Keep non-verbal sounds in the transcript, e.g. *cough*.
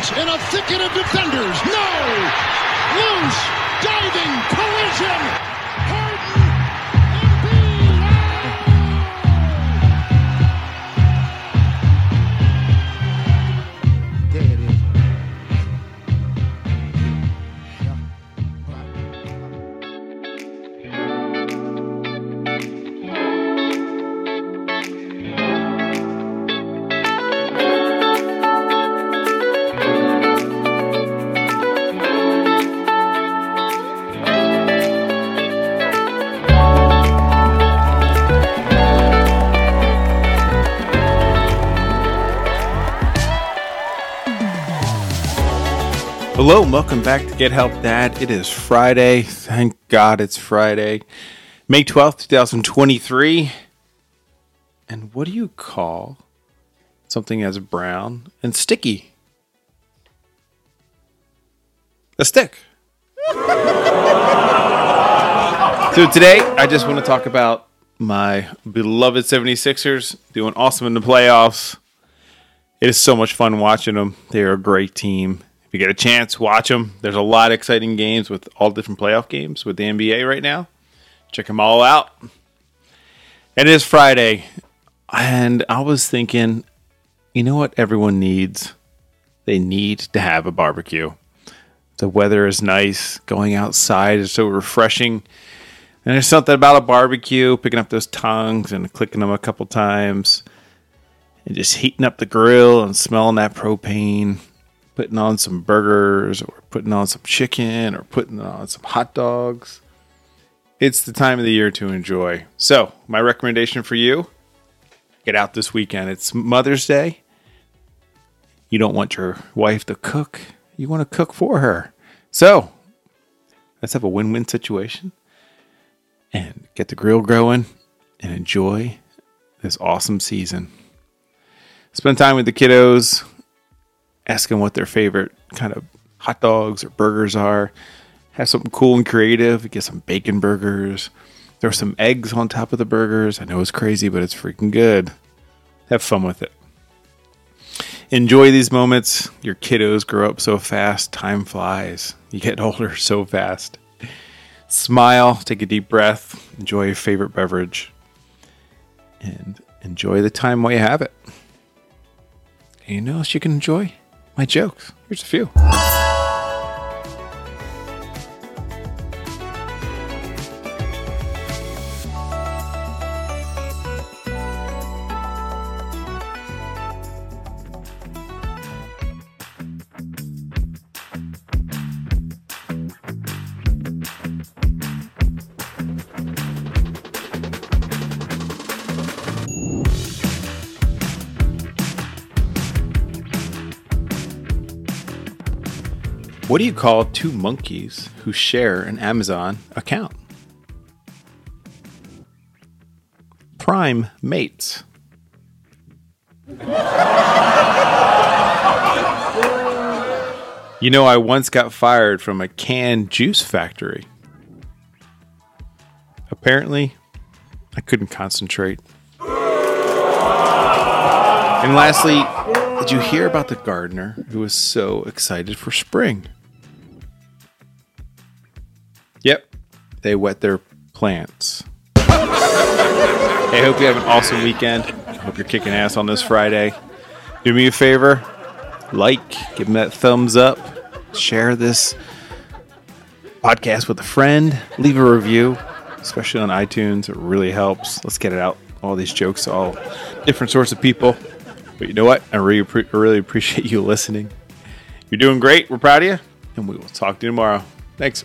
Bryant in a thicket of defenders. No! Loose! Diving! Collision! Hello, and welcome back to Get Help Dad. It is Friday. Thank God it's Friday. May 12th, 2023. And what do you call something as brown and sticky? A stick. *laughs* so today, I just want to talk about my beloved 76ers doing awesome in the playoffs. It is so much fun watching them. They're a great team. If you get a chance, watch them. There's a lot of exciting games with all different playoff games with the NBA right now. Check them all out. It is Friday, and I was thinking, you know what everyone needs? They need to have a barbecue. The weather is nice. Going outside is so refreshing. And there's something about a barbecue, picking up those tongues and clicking them a couple times, and just heating up the grill and smelling that propane putting on some burgers or putting on some chicken or putting on some hot dogs. It's the time of the year to enjoy. So, my recommendation for you get out this weekend. It's Mother's Day. You don't want your wife to cook, you want to cook for her. So, let's have a win win situation and get the grill going and enjoy this awesome season. Spend time with the kiddos, asking what their favorite kind of hot dogs or burgers are. Have something cool and creative. Get some bacon burgers. Throw some eggs on top of the burgers. I know it's crazy, but it's freaking good. Have fun with it. Enjoy these moments. Your kiddos grow up so fast. Time flies. You get *laughs* older so fast. Smile. Take a deep breath. Enjoy your favorite beverage. And enjoy the time while you have it. What else you can enjoy? My jokes. Here's a few. What do you call two monkeys who share an Amazon account? Prime mates. you know, I once got fired from a canned juice factory. Apparently, I couldn't concentrate. And lastly, did you hear about the gardener who was so excited for spring? They wet their plants. hey, hope you have an awesome weekend. Hope you're kicking ass on this Friday. Do me a favor like, give me that thumbs up, share this podcast with a friend, leave a review, especially on iTunes. It really helps. Let's get it out. All these jokes, all different sorts of people. But you know what? I really, I really appreciate you listening. You're doing great. We're proud of you. And we will talk to you tomorrow. Thanks.